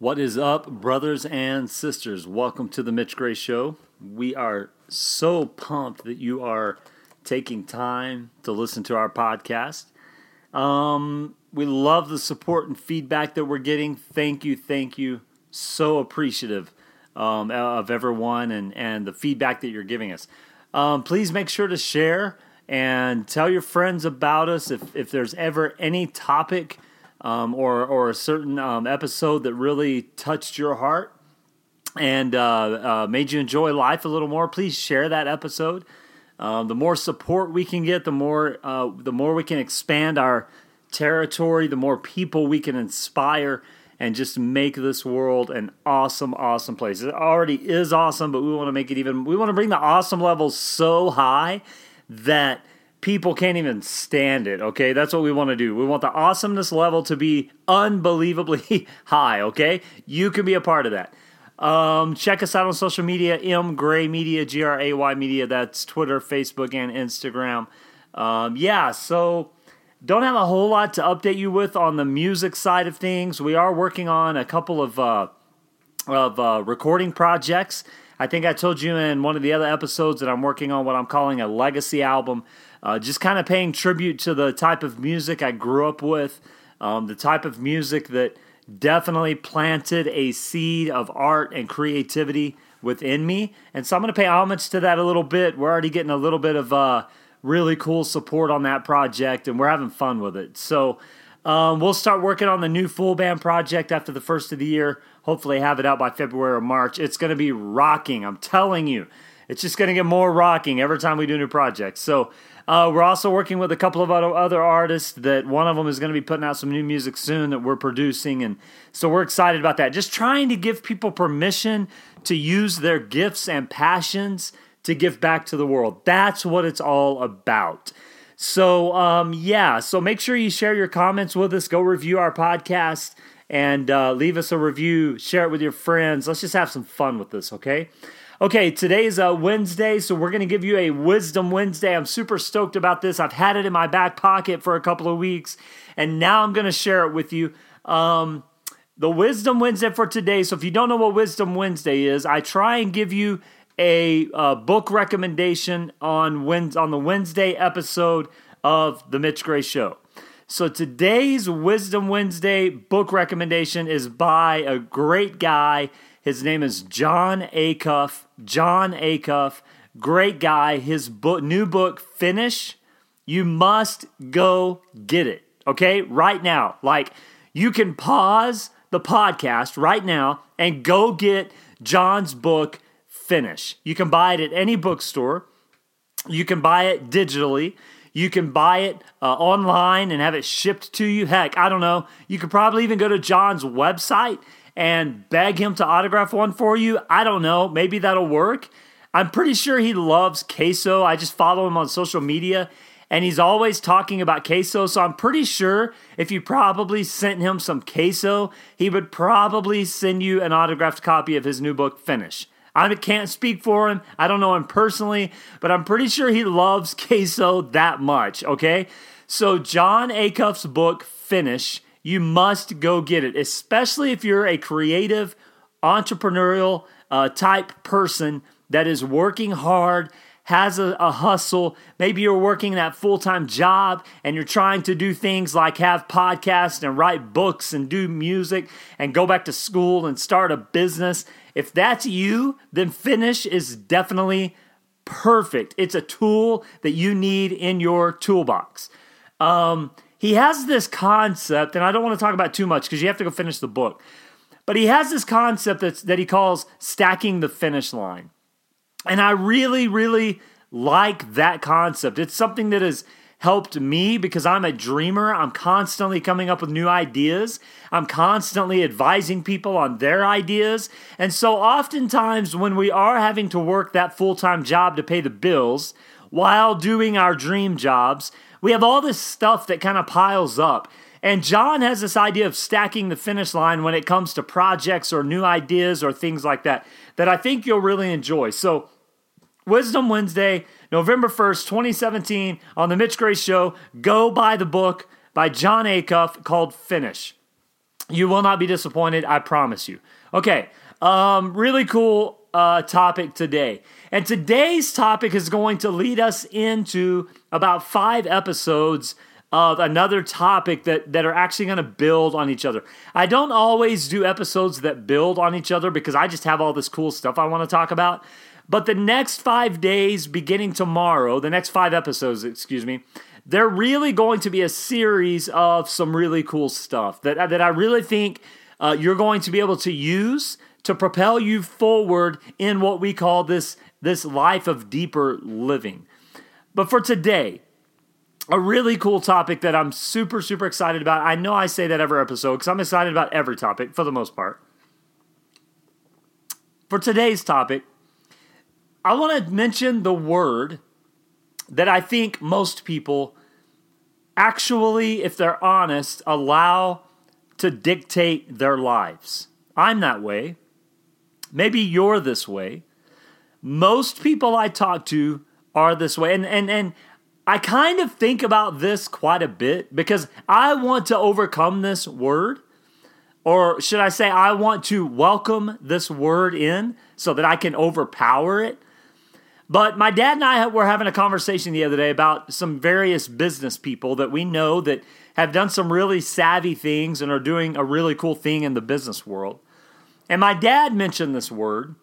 What is up, brothers and sisters? Welcome to the Mitch Gray Show. We are so pumped that you are taking time to listen to our podcast. Um, we love the support and feedback that we're getting. Thank you, thank you. So appreciative um, of everyone and, and the feedback that you're giving us. Um, please make sure to share and tell your friends about us if, if there's ever any topic um, or, or a certain um, episode that really touched your heart and uh, uh, made you enjoy life a little more, please share that episode. Um, the more support we can get, the more uh, the more we can expand our territory, the more people we can inspire, and just make this world an awesome, awesome place. It already is awesome, but we want to make it even. We want to bring the awesome level so high that people can't even stand it. Okay, that's what we want to do. We want the awesomeness level to be unbelievably high. Okay, you can be a part of that. Um, check us out on social media, M Gray Media, G R A Y Media. That's Twitter, Facebook, and Instagram. Um, yeah, so don't have a whole lot to update you with on the music side of things. We are working on a couple of uh, of uh, recording projects. I think I told you in one of the other episodes that I'm working on what I'm calling a legacy album, uh, just kind of paying tribute to the type of music I grew up with, um, the type of music that definitely planted a seed of art and creativity within me. And so I'm going to pay homage to that a little bit. We're already getting a little bit of uh, really cool support on that project, and we're having fun with it. So um, we'll start working on the new full band project after the first of the year. Hopefully, have it out by February or March. It's going to be rocking. I'm telling you, it's just going to get more rocking every time we do new projects. So uh, we're also working with a couple of other artists that one of them is going to be putting out some new music soon that we're producing. And so we're excited about that. Just trying to give people permission to use their gifts and passions to give back to the world. That's what it's all about. So, um, yeah, so make sure you share your comments with us. Go review our podcast and uh, leave us a review. Share it with your friends. Let's just have some fun with this, okay? Okay, today's a uh, Wednesday, so we're going to give you a Wisdom Wednesday. I'm super stoked about this. I've had it in my back pocket for a couple of weeks, and now I'm going to share it with you. Um, the Wisdom Wednesday for today. So, if you don't know what Wisdom Wednesday is, I try and give you a uh, book recommendation on Wednesday, on the Wednesday episode of the Mitch Gray Show. So today's Wisdom Wednesday book recommendation is by a great guy. His name is Jon Acuff. Jon Acuff, great guy. His book, new book, Finish. You must go get it. Okay, right now. Like you can pause the podcast right now and go get Jon's book, Finish. You can buy it at any bookstore. You can buy it digitally. You can buy it uh, online and have it shipped to you. Heck, I don't know. You could probably even go to Jon's website and beg him to autograph one for you. I don't know. Maybe that'll work. I'm pretty sure he loves queso. I just follow him on social media and he's always talking about queso. So I'm pretty sure if you probably sent him some queso, he would probably send you an autographed copy of his new book, Finish. I can't speak for him. I don't know him personally, but I'm pretty sure he loves queso that much, okay? So, Jon Acuff's book, Finish, you must go get it, especially if you're a creative, entrepreneurial uh, type person that is working hard, has a, a hustle. Maybe you're working that full time job and you're trying to do things like have podcasts and write books and do music and go back to school and start a business. If that's you, then Finish is definitely perfect. It's a tool that you need in your toolbox. Um, he has this concept, and I don't want to talk about too much because you have to go finish the book. But he has this concept that's, that he calls stacking the finish line. And I really, really like that concept. It's something that has helped me because I'm a dreamer. I'm constantly coming up with new ideas. I'm constantly advising people on their ideas. And so, oftentimes, when we are having to work that full time job to pay the bills while doing our dream jobs, we have all this stuff that kind of piles up. And Jon has this idea of stacking the finish line when it comes to projects or new ideas or things like that, that I think you'll really enjoy. So, Wisdom Wednesday, November 1st, 2017, on The Mitch Gray Show. Go buy the book by Jon Acuff called Finish. You will not be disappointed, I promise you. Okay, um, really cool uh, topic today. And today's topic is going to lead us into about five episodes of another topic that, that are actually going to build on each other. I don't always do episodes that build on each other because I just have all this cool stuff I want to talk about. But the next five days, beginning tomorrow, the next five episodes, excuse me, they're really going to be a series of some really cool stuff that, that I really think uh, you're going to be able to use to propel you forward in what we call this, this life of deeper living. But for today, a really cool topic that I'm super, super excited about. I know I say that every episode because I'm excited about every topic for the most part. For today's topic, I want to mention the word that I think most people actually, if they're honest, allow to dictate their lives. I'm that way. Maybe you're this way. Most people I talk to are this way. And and and I kind of think about this quite a bit because I want to overcome this word. Or should I say, I want to welcome this word in so that I can overpower it. But my dad and I were having a conversation the other day about some various business people that we know that have done some really savvy things and are doing a really cool thing in the business world. And my dad mentioned this word.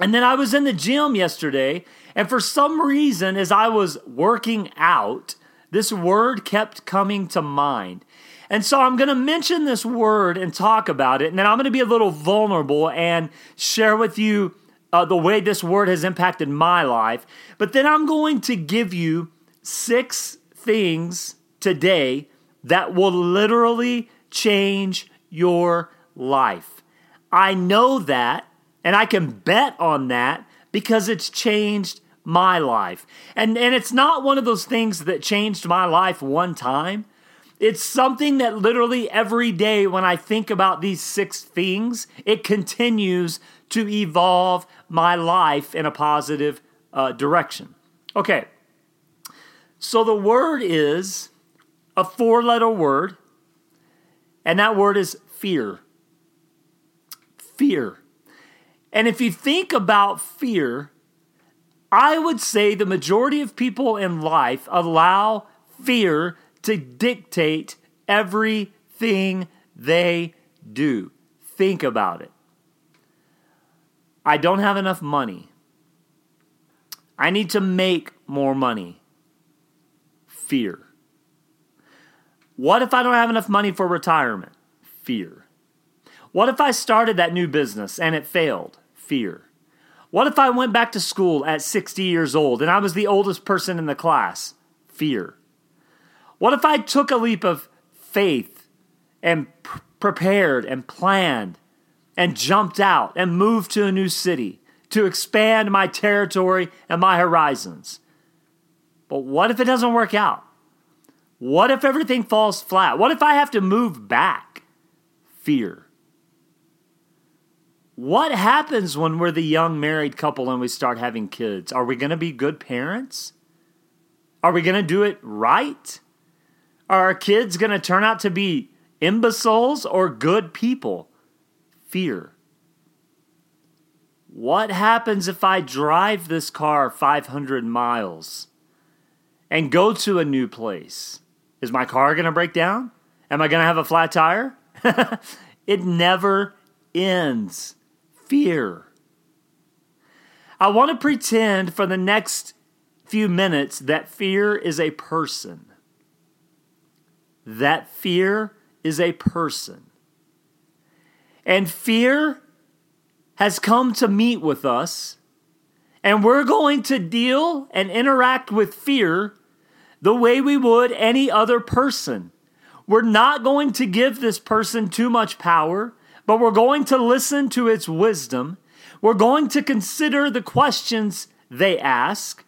And then I was in the gym yesterday and for some reason, as I was working out, this word kept coming to mind. And so I'm going to mention this word and talk about it. And then I'm going to be a little vulnerable and share with you uh, the way this word has impacted my life. But then I'm going to give you six things today that will literally change your life. I know that, and I can bet on that because it's changed my life. And and it's not one of those things that changed my life one time. It's something that literally every day when I think about these six things, it continues to evolve my life in a positive uh, direction. Okay, so the word is a four letter word, and that word is fear. Fear. And if you think about fear, I would say the majority of people in life allow fear to dictate everything they do. Think about it. I don't have enough money. I need to make more money. Fear. What if I don't have enough money for retirement? Fear. What if I started that new business and it failed? Fear. What if I went back to school at 60 years old and I was the oldest person in the class? Fear. What if I took a leap of faith and pr- prepared and planned and jumped out and moved to a new city to expand my territory and my horizons? But what if it doesn't work out? What if everything falls flat? What if I have to move back? Fear. What happens when we're the young married couple and we start having kids? Are we going to be good parents? Are we going to do it right? Are our kids going to turn out to be imbeciles or good people? Fear. What happens if I drive this car 500 miles and go to a new place? Is my car going to break down? Am I going to have a flat tire? it never ends fear. I want to pretend for the next few minutes that fear is a person. That fear is a person. And fear has come to meet with us, and we're going to deal and interact with fear the way we would any other person. We're not going to give this person too much power but we're going to listen to its wisdom. We're going to consider the questions they ask,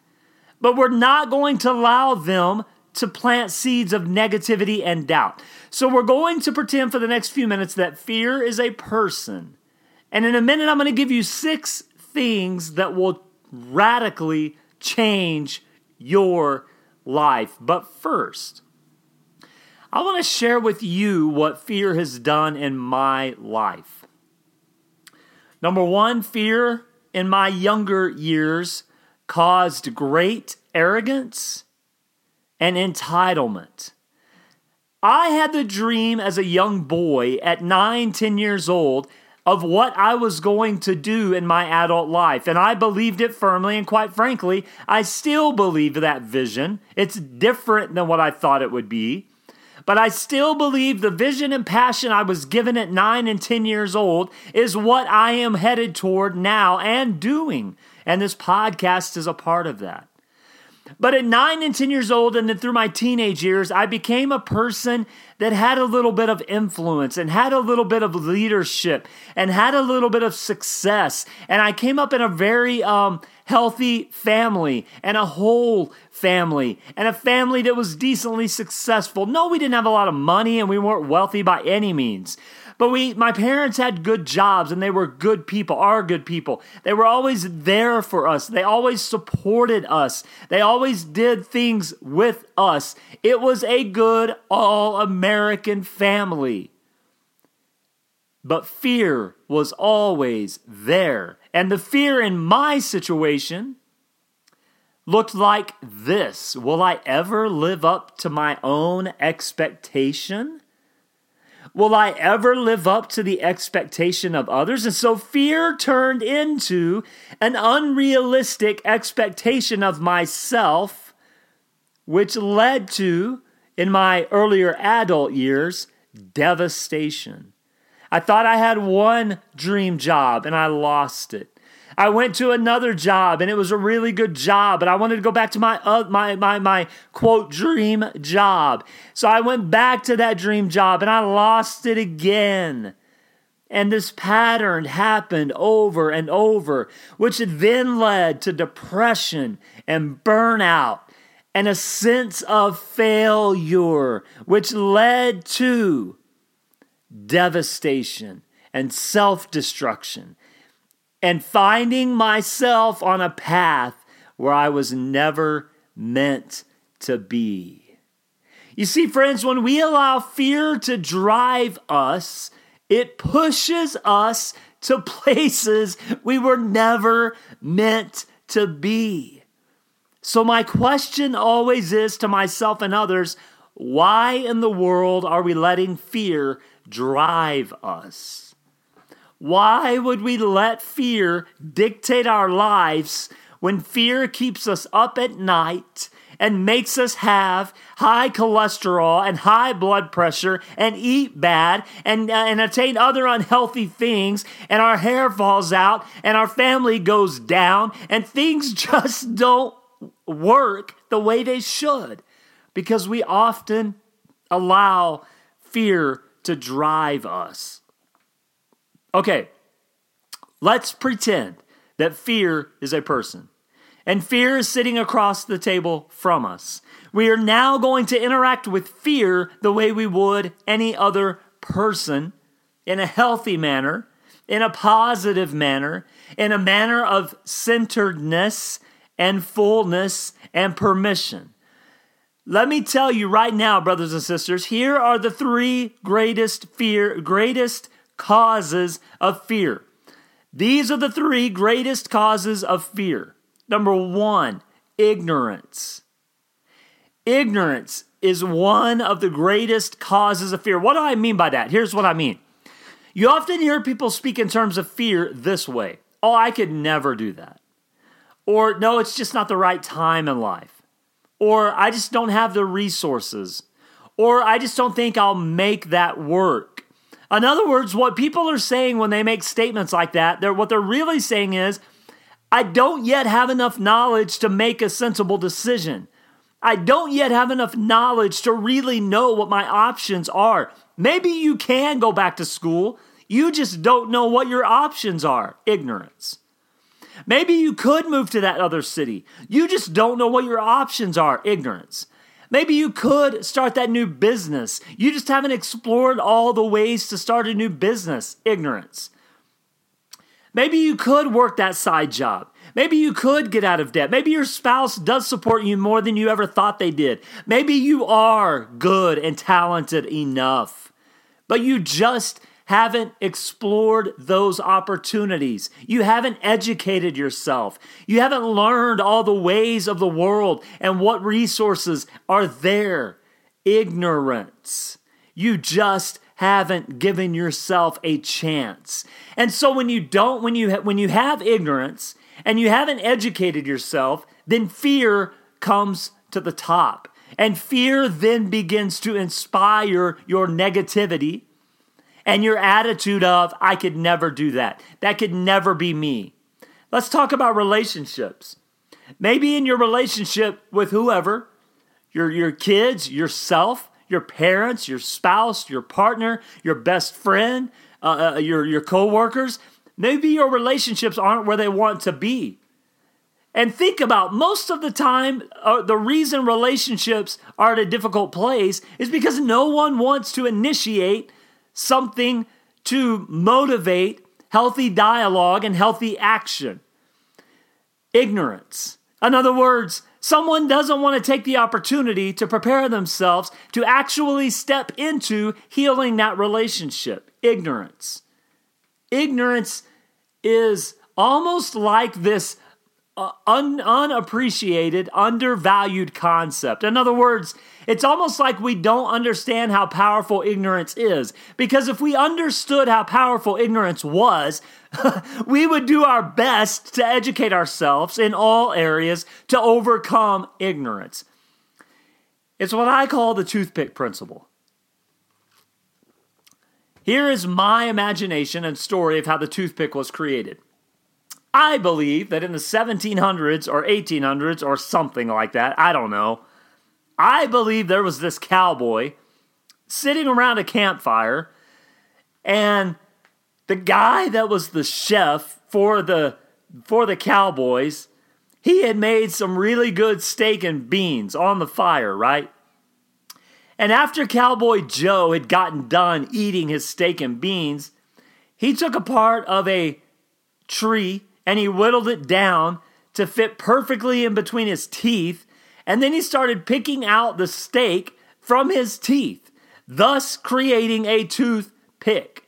but we're not going to allow them to plant seeds of negativity and doubt. So we're going to pretend for the next few minutes that fear is a person. And in a minute, I'm going to give you six things that will radically change your life. But first, I want to share with you what fear has done in my life. Number one, fear in my younger years caused great arrogance and entitlement. I had the dream as a young boy at nine, ten years old of what I was going to do in my adult life. And I believed it firmly. And quite frankly, I still believe that vision. It's different than what I thought it would be. But I still believe the vision and passion I was given at nine and 10 years old is what I am headed toward now and doing. And this podcast is a part of that. But at nine and 10 years old, and then through my teenage years, I became a person that had a little bit of influence and had a little bit of leadership and had a little bit of success. And I came up in a very um, healthy family and a whole family and a family that was decently successful. No, we didn't have a lot of money and we weren't wealthy by any means. But we, my parents had good jobs and they were good people, are good people. They were always there for us. They always supported us. They always did things with us. It was a good all American family. But fear was always there. And the fear in my situation looked like this Will I ever live up to my own expectation? Will I ever live up to the expectation of others? And so fear turned into an unrealistic expectation of myself, which led to, in my earlier adult years, devastation. I thought I had one dream job and I lost it. I went to another job and it was a really good job, but I wanted to go back to my uh, my my my quote dream job. So I went back to that dream job and I lost it again. And this pattern happened over and over, which then led to depression and burnout and a sense of failure, which led to devastation and self destruction and finding myself on a path where I was never meant to be. You see, friends, when we allow fear to drive us, it pushes us to places we were never meant to be. So, my question always is to myself and others why in the world are we letting fear drive us? Why would we let fear dictate our lives when fear keeps us up at night and makes us have high cholesterol and high blood pressure and eat bad and, uh, and attain other unhealthy things and our hair falls out and our family goes down and things just don't work the way they should because we often allow fear to drive us. Okay, let's pretend that fear is a person and fear is sitting across the table from us. We are now going to interact with fear the way we would any other person in a healthy manner, in a positive manner, in a manner of centeredness and fullness and permission. Let me tell you right now, brothers and sisters, here are the three greatest fear, greatest causes of fear. These are the three greatest causes of fear. Number one, ignorance. Ignorance is one of the greatest causes of fear. What do I mean by that? Here's what I mean. You often hear people speak in terms of fear this way Oh, I could never do that. Or, no, it's just not the right time in life. Or, I just don't have the resources. Or, I just don't think I'll make that work. In other words, what people are saying when they make statements like that, they're, what they're really saying is, I don't yet have enough knowledge to make a sensible decision. I don't yet have enough knowledge to really know what my options are. Maybe you can go back to school. You just don't know what your options are. Ignorance. Maybe you could move to that other city. You just don't know what your options are. Ignorance. Maybe you could start that new business. You just haven't explored all the ways to start a new business. Ignorance. Maybe you could work that side job. Maybe you could get out of debt. Maybe your spouse does support you more than you ever thought they did. Maybe you are good and talented enough, but you just haven't explored those opportunities. You haven't educated yourself. You haven't learned all the ways of the world and what resources are there. Ignorance. You just haven't given yourself a chance. And so when you don't when you ha- when you have ignorance and you haven't educated yourself, then fear comes to the top. And fear then begins to inspire your negativity and your attitude of, I could never do that. That could never be me. Let's talk about relationships. Maybe in your relationship with whoever, your, your kids, yourself, your parents, your spouse, your partner, your best friend, uh, uh, your, your coworkers, maybe your relationships aren't where they want to be. And think about most of the time, uh, the reason relationships are at a difficult place is because no one wants to initiate something to motivate healthy dialogue and healthy action. Ignorance. In other words, someone doesn't want to take the opportunity to prepare themselves to actually step into healing that relationship. Ignorance. Ignorance is almost like this un- unappreciated, undervalued concept. In other words, it's almost like we don't understand how powerful ignorance is. Because if we understood how powerful ignorance was, we would do our best to educate ourselves in all areas to overcome ignorance. It's what I call the toothpick principle. Here is my imagination and story of how the toothpick was created. I believe that in the 1700s or 1800s or something like that, I don't know, I believe there was this cowboy sitting around a campfire and the guy that was the chef for the for the cowboys he had made some really good steak and beans on the fire right? And after cowboy joe had gotten done eating his steak and beans he took a part of a tree and he whittled it down to fit perfectly in between his teeth. And then he started picking out the steak from his teeth, thus creating a toothpick.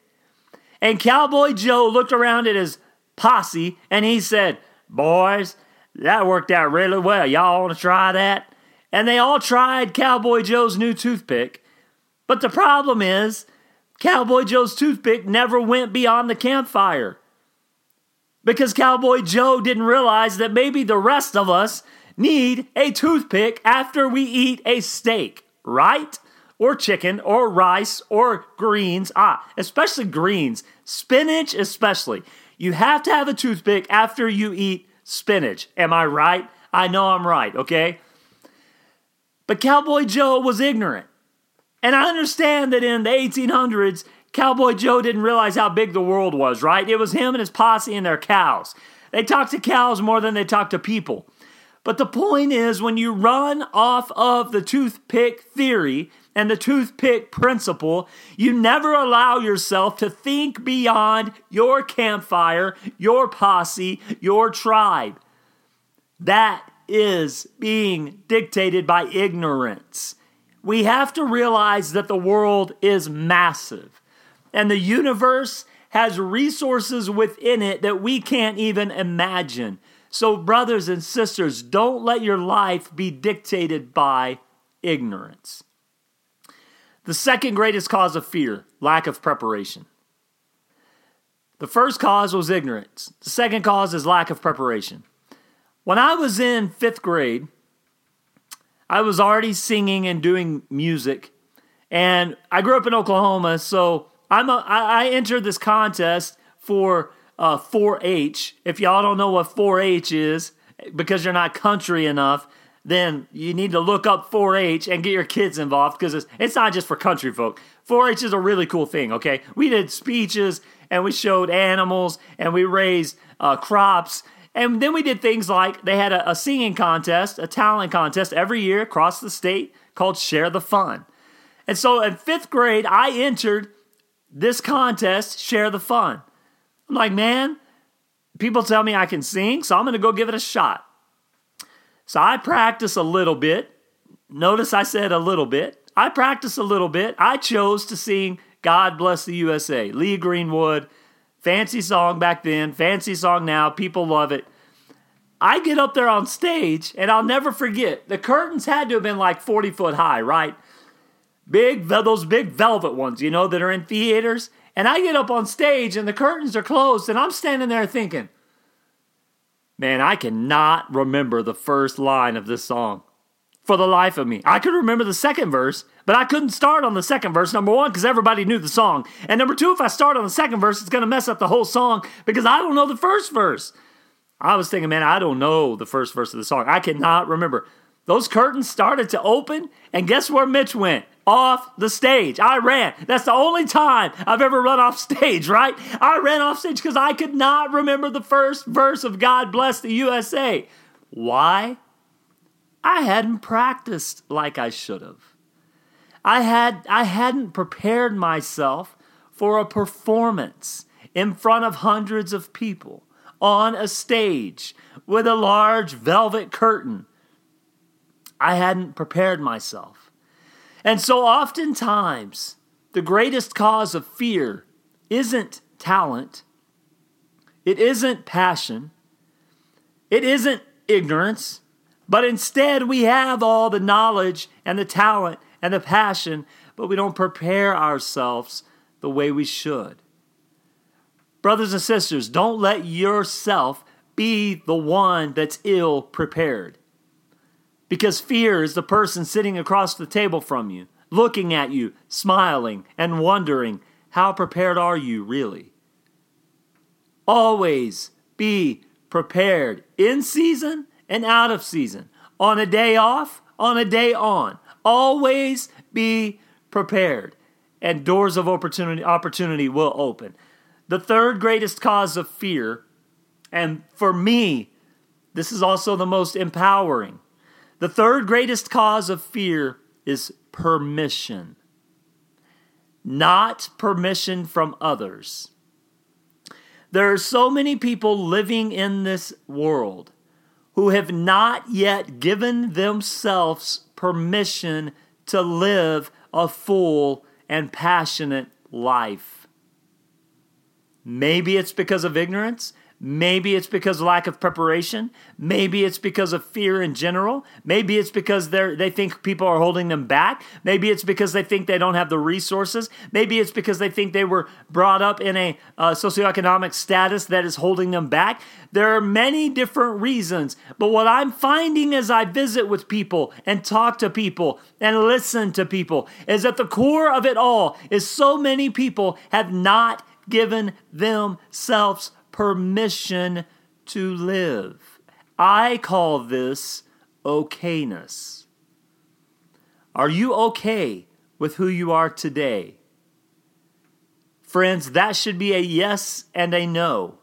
And Cowboy Joe looked around at his posse and he said, Boys, that worked out really well. Y'all want to try that? And they all tried Cowboy Joe's new toothpick. But the problem is, Cowboy Joe's toothpick never went beyond the campfire because Cowboy Joe didn't realize that maybe the rest of us need a toothpick after we eat a steak, right? Or chicken, or rice, or greens. Ah, especially greens. Spinach, especially. You have to have a toothpick after you eat spinach. Am I right? I know I'm right, okay? But Cowboy Joe was ignorant. And I understand that in the 1800s, Cowboy Joe didn't realize how big the world was, right? It was him and his posse and their cows. They talk to cows more than they talk to people. But the point is, when you run off of the toothpick theory and the toothpick principle, you never allow yourself to think beyond your campfire, your posse, your tribe. That is being dictated by ignorance. We have to realize that the world is massive and the universe has resources within it that we can't even imagine. So, brothers and sisters, don't let your life be dictated by ignorance. The second greatest cause of fear lack of preparation. The first cause was ignorance, the second cause is lack of preparation. When I was in fifth grade, I was already singing and doing music. And I grew up in Oklahoma, so I'm a, I, I entered this contest for uh, 4-H. If y'all don't know what 4-H is, because you're not country enough, then you need to look up 4-H and get your kids involved because it's, it's not just for country folk. 4-H is a really cool thing. Okay, we did speeches and we showed animals and we raised uh, crops. And then we did things like they had a, a singing contest, a talent contest every year across the state called Share the Fun. And so in fifth grade, I entered this contest, share the fun. I'm like, man, people tell me I can sing, so I'm going to go give it a shot. So I practice a little bit. Notice I said a little bit. I practice a little bit. I chose to sing God Bless the USA, Lee Greenwood. Fancy song back then, fancy song now. People love it. I get up there on stage, and I'll never forget the curtains had to have been like 40 foot high, right? Big, those big velvet ones, you know, that are in theaters. And I get up on stage, and the curtains are closed, and I'm standing there thinking, man, I cannot remember the first line of this song for the life of me. I could remember the second verse, but I couldn't start on the second verse, number one, because everybody knew the song. And number two, if I start on the second verse, it's going to mess up the whole song because I don't know the first verse. I was thinking, man, I don't know the first verse of the song. I cannot remember. Those curtains started to open, and guess where Mitch went? Off the stage. I ran. That's the only time I've ever run off stage, right? I ran off stage because I could not remember the first verse of God Bless the USA. Why? I hadn't practiced like I should have. I had I hadn't prepared myself for a performance in front of hundreds of people on a stage with a large velvet curtain. I hadn't prepared myself. And so oftentimes the greatest cause of fear isn't talent. It isn't passion. It isn't ignorance. But instead, we have all the knowledge and the talent and the passion, but we don't prepare ourselves the way we should. Brothers and sisters, don't let yourself be the one that's ill prepared. Because fear is the person sitting across the table from you, looking at you, smiling, and wondering, how prepared are you really? Always be prepared in season and out of season, on a day off, on a day on. Always be prepared, and doors of opportunity, opportunity will open. The third greatest cause of fear, and for me, this is also the most empowering. The third greatest cause of fear is permission, not permission from others. There are so many people living in this world who have not yet given themselves permission to live a full and passionate life. Maybe it's because of ignorance. Maybe it's because of lack of preparation. Maybe it's because of fear in general. Maybe it's because they they think people are holding them back. Maybe it's because they think they don't have the resources. Maybe it's because they think they were brought up in a uh, socioeconomic status that is holding them back. There are many different reasons. But what I'm finding as I visit with people and talk to people and listen to people is that the core of it all is so many people have not given themselves permission to live. I call this okayness. Are you okay with who you are today? Friends, that should be a yes and a no.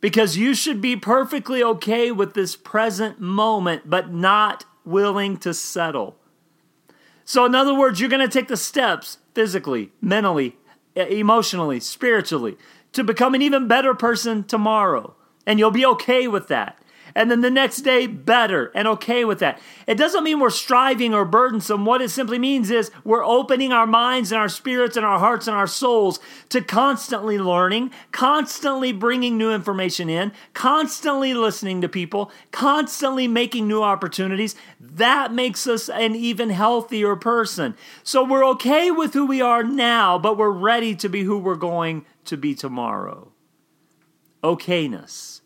Because you should be perfectly okay with this present moment, but not willing to settle. So, in other words, you're going to take the steps physically, mentally, emotionally, spiritually to become an even better person tomorrow. And you'll be okay with that. And then the next day, better and okay with that. It doesn't mean we're striving or burdensome. What it simply means is we're opening our minds and our spirits and our hearts and our souls to constantly learning, constantly bringing new information in, constantly listening to people, constantly making new opportunities. That makes us an even healthier person. So we're okay with who we are now, but we're ready to be who we're going to be tomorrow. Okayness.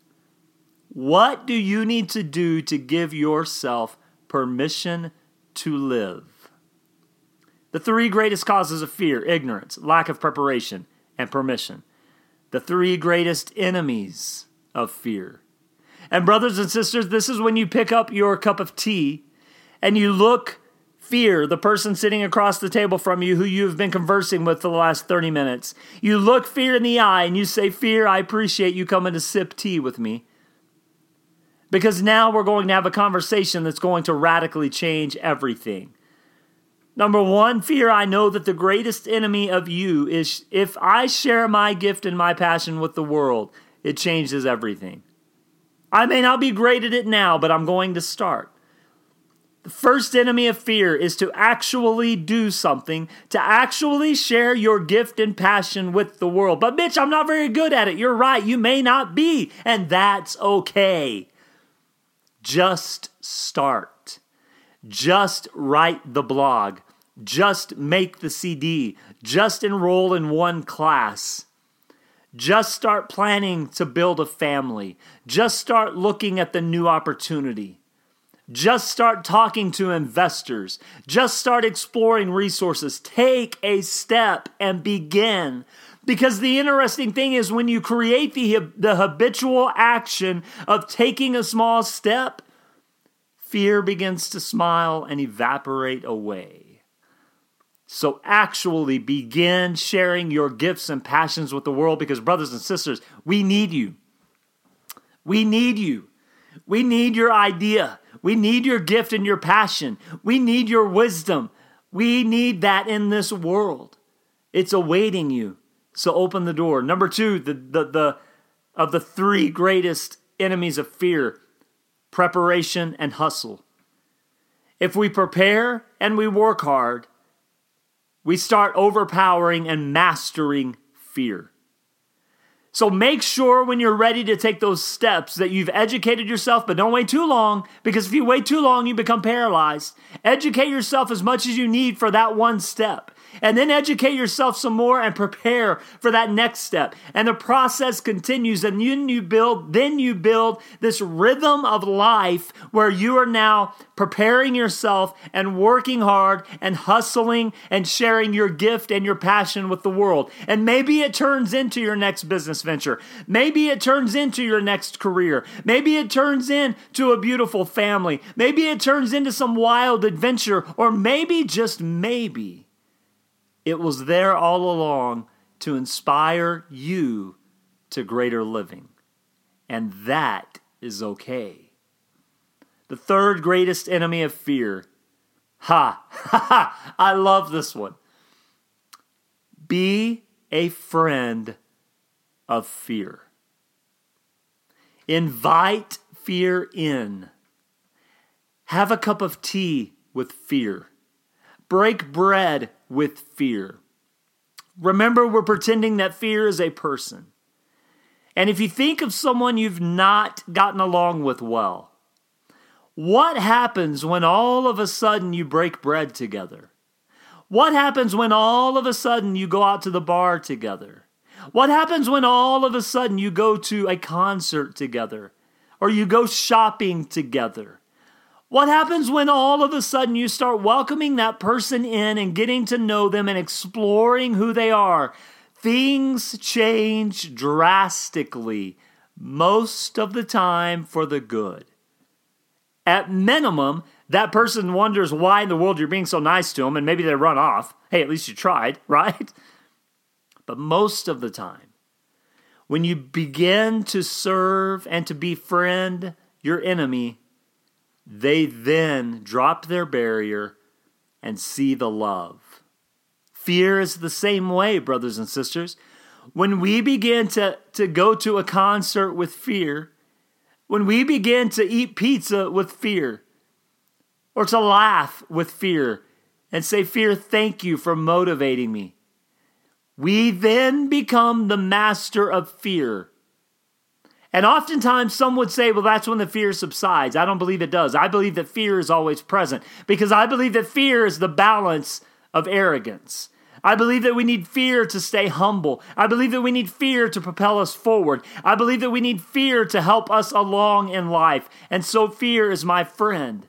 What do you need to do to give yourself permission to live? The three greatest causes of fear ignorance, lack of preparation, and permission. The three greatest enemies of fear. And, brothers and sisters, this is when you pick up your cup of tea and you look fear the person sitting across the table from you who you have been conversing with for the last 30 minutes. You look fear in the eye and you say, Fear, I appreciate you coming to sip tea with me. Because now we're going to have a conversation that's going to radically change everything. Number one, fear, I know that the greatest enemy of you is if I share my gift and my passion with the world, it changes everything. I may not be great at it now, but I'm going to start. The first enemy of fear is to actually do something, to actually share your gift and passion with the world. But, Mitch, I'm not very good at it. You're right. You may not be, and that's okay. Just start. Just write the blog. Just make the CD. Just enroll in one class. Just start planning to build a family. Just start looking at the new opportunity. Just start talking to investors. Just start exploring resources. Take a step and begin. Because the interesting thing is, when you create the, the habitual action of taking a small step, fear begins to smile and evaporate away. So, actually begin sharing your gifts and passions with the world because, brothers and sisters, we need you. We need you. We need your idea. We need your gift and your passion. We need your wisdom. We need that in this world. It's awaiting you. So open the door. Number two, the, the, the of the three greatest enemies of fear, preparation and hustle. If we prepare and we work hard, we start overpowering and mastering fear. So make sure when you're ready to take those steps that you've educated yourself, but don't wait too long because if you wait too long, you become paralyzed. Educate yourself as much as you need for that one step and then educate yourself some more and prepare for that next step. And the process continues, and then you build, then you build this rhythm of life where you are now preparing yourself and working hard and hustling and sharing your gift and your passion with the world. And maybe it turns into your next business venture. Maybe it turns into your next career. Maybe it turns into a beautiful family. Maybe it turns into some wild adventure, or maybe just maybe it was there all along to inspire you to greater living. And that is okay. The third greatest enemy of fear. Ha! Ha ha! I love this one. Be a friend of fear. Invite fear in. Have a cup of tea with fear. Break bread with fear. Remember, we're pretending that fear is a person. And if you think of someone you've not gotten along with well, what happens when all of a sudden you break bread together? What happens when all of a sudden you go out to the bar together? What happens when all of a sudden you go to a concert together or you go shopping together? What happens when all of a sudden you start welcoming that person in and getting to know them and exploring who they are? Things change drastically, most of the time for the good. At minimum, that person wonders why in the world you're being so nice to them, and maybe they run off. Hey, at least you tried, right? But most of the time, when you begin to serve and to befriend your enemy, they then drop their barrier and see the love. Fear is the same way, brothers and sisters. When we begin to, to go to a concert with fear, when we begin to eat pizza with fear, or to laugh with fear and say, Fear, thank you for motivating me, we then become the master of fear and oftentimes some would say, well, that's when the fear subsides. I don't believe it does. I believe that fear is always present because I believe that fear is the balance of arrogance. I believe that we need fear to stay humble. I believe that we need fear to propel us forward. I believe that we need fear to help us along in life. And so fear is my friend.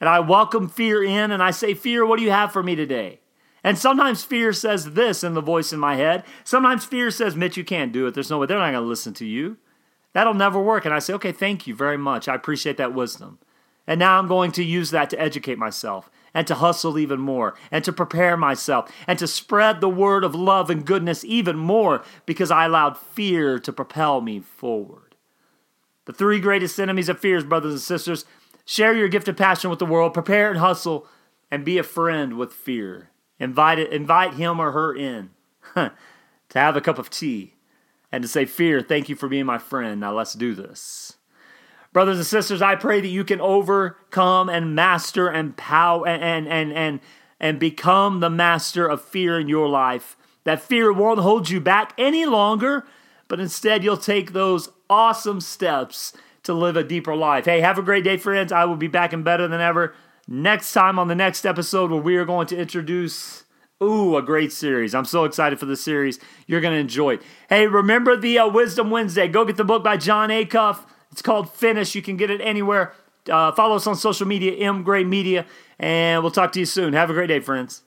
And I welcome fear in and I say, Fear, what do you have for me today? And sometimes fear says this in the voice in my head. Sometimes fear says, Mitch, you can't do it. There's no way. They're not going to listen to you. That'll never work. And I say, okay, thank you very much. I appreciate that wisdom. And now I'm going to use that to educate myself and to hustle even more and to prepare myself and to spread the word of love and goodness even more because I allowed fear to propel me forward. The three greatest enemies of fears, brothers and sisters, share your gift of passion with the world, prepare and hustle, and be a friend with fear. Invite, it, invite him or her in to have a cup of tea and to say, Fear, thank you for being my friend. Now let's do this. Brothers and sisters, I pray that you can overcome and master and power and and and and, become the master of fear in your life. That fear won't hold you back any longer, but instead you'll take those awesome steps to live a deeper life. Hey, have a great day, friends. I will be back and better than ever next time on the next episode where we are going to introduce Ooh, a great series. I'm so excited for the series. You're going to enjoy it. Hey, remember the uh, Wisdom Wednesday. Go get the book by Jon Acuff. It's called Finish. You can get it anywhere. Uh, follow us on social media, M Gray Media, and we'll talk to you soon. Have a great day, friends.